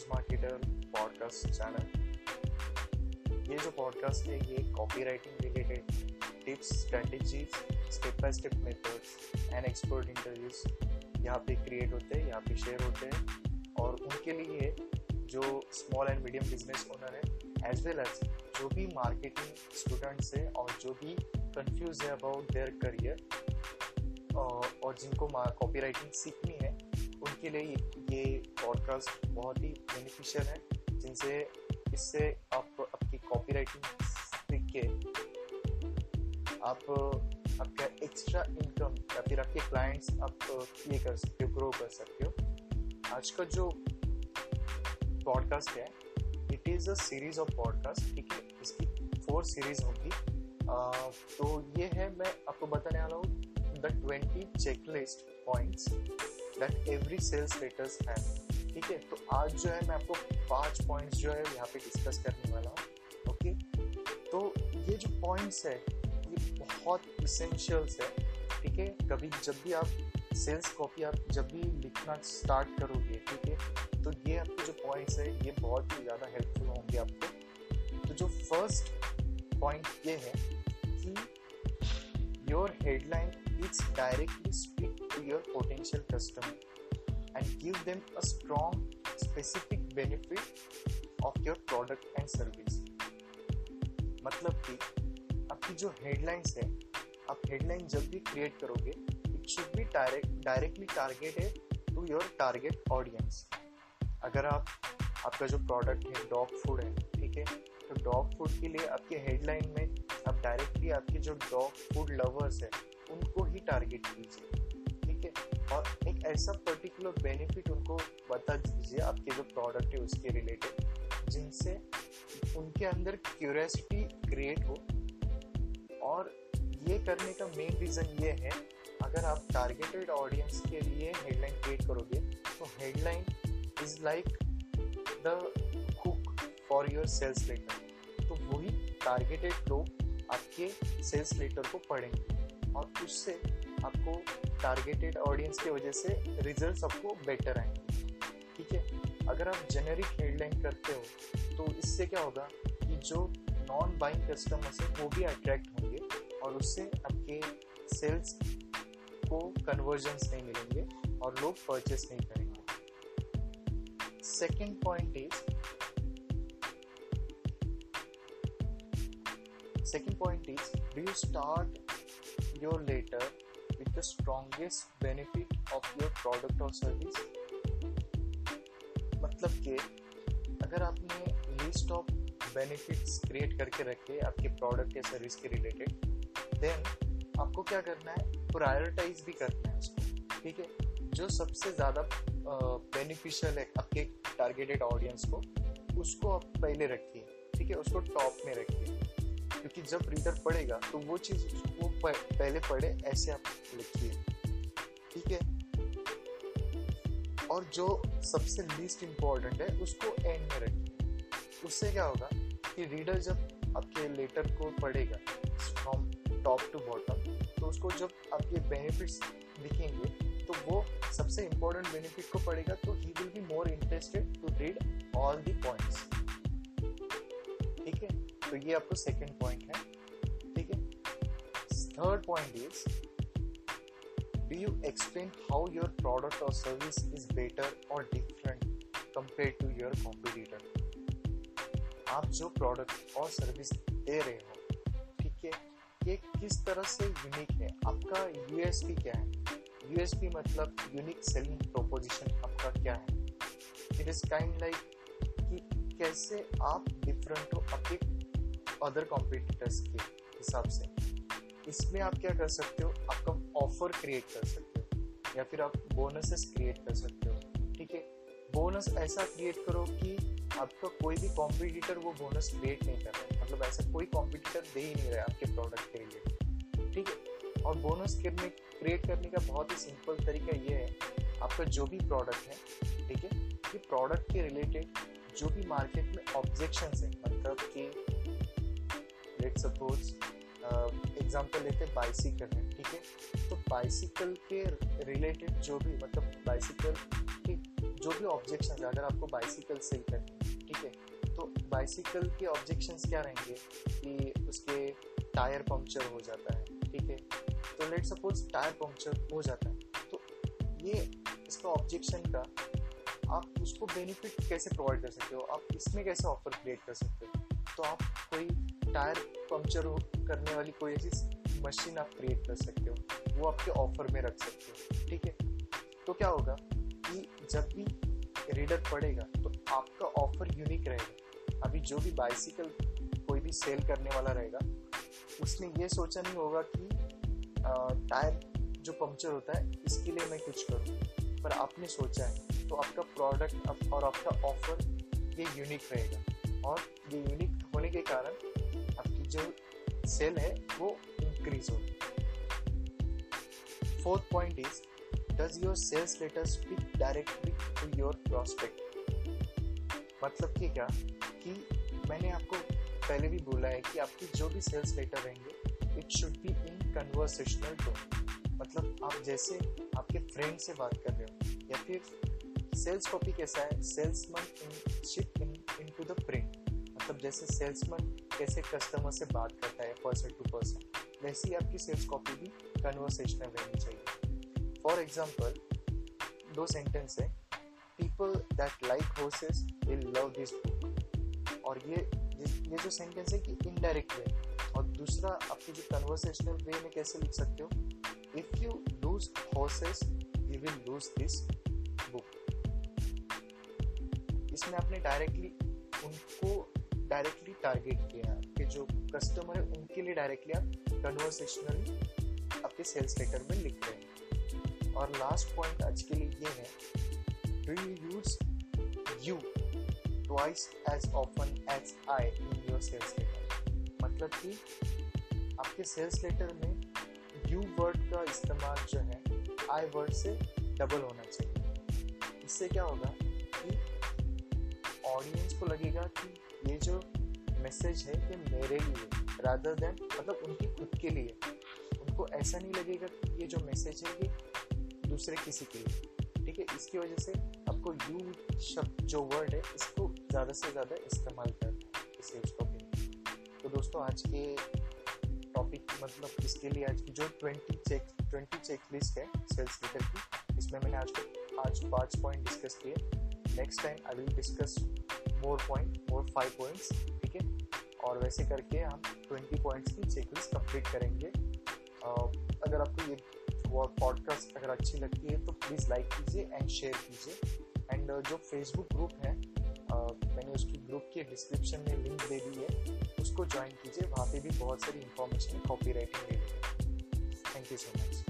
Change marketer podcast channel ये जो podcast है, ये copy writing related tips strategies step by step methods and expert interviews यहाँ पे क्रिएट होते हैं, यहाँ पे शेयर होते हैं और उनके लिए जो small and medium business owner है एज वेल एज जो भी मार्केटिंग स्टूडेंट्स है और जो भी कंफ्यूज है अबाउट देयर करियर और जिनको कॉपी राइटिंग सीखनी है उनके लिए ये पॉडकास्ट बहुत ही बेनिफिशियल है, जिनसे इससे आप आपकी कॉपी राइटिंग सीख। के आप, आपका एक्स्ट्रा इनकम या फिर आपके क्लाइंट्स आप ये कर सकते हो ग्रो कर सकते हो। आज का जो पॉडकास्ट है it is a series of podcast ठीक है? इसकी फोर सीरीज़ होगी। तो ये है, मैं आपको बताने वाला हूँ the twenty checklist points that every sales letters have ठीक है? तो आज जो है, मैं आपको पाँच पॉइंट्स जो है यहाँ पे डिस्कस करने वाला हूँ। ओके तो ये जो पॉइंट्स है, ये बहुत इसेंशियल्स है। ठीक है? कभी जब भी आप सेल्स कॉपी आप जब भी लिखना स्टार्ट करोगे, ठीक है? तो ये आपके जो पॉइंट्स है, ये बहुत ही ज़्यादा हेल्पफुल होंगे आपको। तो जो फ़र्स्ट पॉइंट ये है कि your headline is directly speak to your potential customer and give them a strong, specific benefit of your product and service. मतलब कि आपकी जो हेडलाइंस है, आप हेडलाइन जब भी क्रिएट करोगे it should be directly targeted to your target audience अगर आप, आपका जो प्रोडक्ट है डॉग फ़ूड है, ठीक है? तो डॉग फ़ूड के लिए आपके हेडलाइन में आप डायरेक्टली आपके जो डॉग फ़ूड लवर्स है उनको ही टारगेट कीजिए ठीक है? और एक ऐसा पर्टिकुलर बेनिफिट उनको बता दीजिए, आपके जो प्रोडक्ट है उसके रिलेटेड जिनसे उनके अंदर क्यूरियोसिटी क्रिएट हो। और ये करने का मेन रीज़न ये है, अगर आप टारगेटेड ऑडियंस के लिए हेडलाइन क्रिएट करोगे तो headline is like the cook for your sales letter तो वही टारगेटेड लोग आपके सेल्स लेटर को पढ़ेंगे। और उससे आपको टारगेटेड ऑडियंस की वजह से रिज़ल्ट आपको बेटर आएँगे। ठीक है? अगर आप जेनेरिक हेडलाइन करते हो तो इससे क्या होगा कि जो नॉन बाइंग कस्टमर्स है, वो भी अट्रैक्ट होंगे और उससे आपके सेल्स को कन्वर्जन्स नहीं मिलेंगे और लोग परचेस नहीं करेंगे। Second point is second point is do you start your letter with the strongest benefit of your product or service? मतलब कि अगर आपने लिस्ट ऑफ़ बेनिफिट्स क्रिएट करके रखे आपके प्रोडक्ट या सर्विस के रिलेटेड देन आपको क्या करना है? प्रायोरिटाइज भी करना है उसको, ठीक है? जो सबसे ज़्यादा बेनिफिशियल है आपके टारगेटेड ऑडियंस को, उसको आप पहले रखिए, ठीक है? उसको टॉप में रखिए। क्योंकि जब रीडर पढ़ेगा तो वो चीज़ वो पहले पढ़े, ऐसे आप लिखिए। ठीक है? और जो सबसे लीस्ट इम्पोर्टेंट है, उसको एंड में रखिए। उससे क्या होगा कि रीडर जब आपके लेटर को पढ़ेगा फ्रॉम टॉप टू बॉटम तो उसको जब आपके बेनिफिट्स दिखेंगे तो वो सबसे इम्पोर्टेंट बेनिफिट को पढ़ेगा तो ही will be more interested to read all the points तो ये आपको सेकेंड पॉइंट है, ठीक है? Third point is do you explain how your product और सर्विस इज़ बेटर और different compare to your competitor आप जो प्रोडक्ट और सर्विस दे रहे हो, ठीक है? ये किस तरह से यूनिक है? आपका यूएसपी क्या है? यूएसपी मतलब यूनिक सेलिंग प्रोपोजिशन आपका क्या है? इट इज़ काइंड लाइक कि कैसे आप डिफरेंट हो आपके अदर कॉम्पिटिटर्स के हिसाब से। इसमें आप क्या कर सकते हो? आपका ऑफ़र क्रिएट कर सकते हो? या फिर आप बोनसेस क्रिएट कर सकते हो? ठीक है? बोनस ऐसा क्रिएट करो कि आपका कोई भी कॉम्पिटिटर वो बोनस क्रिएट नहीं कर रहा है। मतलब ऐसा कोई कॉम्पिटिटर दे ही नहीं रहा है आपके प्रोडक्ट के लिए। ठीक है? और बोनस करने क्रिएट करने का बहुत ही सिंपल तरीका ये है, आपका जो भी प्रोडक्ट है, ठीक है? ये प्रोडक्ट के रिलेटेड जो भी मार्केट में ऑब्जेक्शन है मतलब कि लेट सपोज़ एग्जांपल लेते हैं बाइसिकल है ठीक है? तो बाइसिकल के रिलेटेड जो भी मतलब बाइसिकल की जो भी ऑब्जेक्शन है, अगर आपको बाइसिकल सेल करनी ठीक है? तो बाइसिकल के ऑब्जेक्शन क्या रहेंगे? कि उसके टायर पंक्चर हो जाता है, ठीक है? तो लेट सपोज़ टायर पंक्चर हो जाता है तो ये इसका ऑब्जेक्शन का आप उसको बेनिफिट कैसे प्रोवाइड कर सकते हो? आप इसमें कैसे ऑफ़र क्रिएट कर सकते हो? तो आप कोई टायर पंक्चर करने वाली कोई ऐसी मशीन आप क्रिएट कर सकते हो। वो आपके ऑफ़र में रख सकते हो, ठीक है? तो क्या होगा कि जब भी रीडर पढ़ेगा तो आपका ऑफ़र यूनिक रहेगा। अभी जो भी बाइसिकल कोई भी सेल करने वाला रहेगा, उसने ये सोचा नहीं होगा कि टायर जो पंक्चर होता है, इसके लिए मैं कुछ करूँ। पर आपने सोचा है तो आपका प्रोडक्ट और आपका ऑफ़र ये यूनिक रहेगा। और ये यूनिक होने के कारण जो सेल है, वो इंक्रीज होगी fourth point is does your sales letter speak directly to your prospect मतलब कि क्या? कि मैंने आपको पहले भी बोला है कि आपकी जो भी सेल्स लेटर रहेंगे it should be in conversational tone मतलब आप जैसे आपके फ्रेंड से बात कर रहे हो, या फिर सेल्स कॉपी कैसा है? Salesman in ship in into the print मतलब जैसे सेल्समैन कैसे कस्टमर से बात करता है पर्सन टू पर्सन वैसे ही आपकी सेल्स कॉपी भी कन्वर्सेशनल रहनी चाहिए। फॉर एग्ज़ाम्पल दो सेंटेंस है people that like horses will love this book और ये ये जो सेंटेंस है कि इनडायरेक्ट वे और दूसरा, आपकी जो कन्वर्सेशनल वे में कैसे लिख सकते हो? If you lose horses, you will lose this book इसमें आपने डायरेक्टली उनको डायरेक्टली टारगेट किया आपके जो कस्टमर है, उनके लिए डायरेक्टली आप कन्वर्सेशनल आपके सेल्स लेटर में लिख रहे हैं। और लास्ट पॉइंट आज के लिए ये है do you use you twice as often as I in your sales letter मतलब कि आपके सेल्स लेटर में यू वर्ड का इस्तेमाल जो है आई वर्ड से डबल होना चाहिए। इससे क्या होगा? ऑडियंस को लगेगा कि ये जो मैसेज है ये मेरे लिए रादर देन मतलब उनकी खुद के लिए। उनको ऐसा नहीं लगेगा कि ये जो मैसेज है ये दूसरे किसी के लिए। ठीक है? इसकी वजह से आपको यू शब्द, जो वर्ड है, इसको ज़्यादा से ज़्यादा इस्तेमाल इस सेल्स कॉपी तो दोस्तों, आज के टॉपिक मतलब इसके लिए आज की जो twenty check twenty check list है सेल्स लीडर की, इसमें मैंने आज आज पाँच पॉइंट डिस्कस किए। Next time I will discuss more point more five points ठीक है? और वैसे करके हम ट्वेंटी पॉइंट्स की चेक लिस्ट कंप्लीट करेंगे। uh, अगर आपको ये पॉडकास्ट अगर अच्छी लगती है तो प्लीज़ लाइक कीजिए एंड शेयर कीजिए। एंड जो फेसबुक ग्रुप है Uh, मैंने उसकी ग्रुप के डिस्क्रिप्शन में लिंक दे दी है। उसको ज्वाइन कीजिए वहाँ पे भी बहुत सारी इन्फॉर्मेशन है copy writing related thank you so much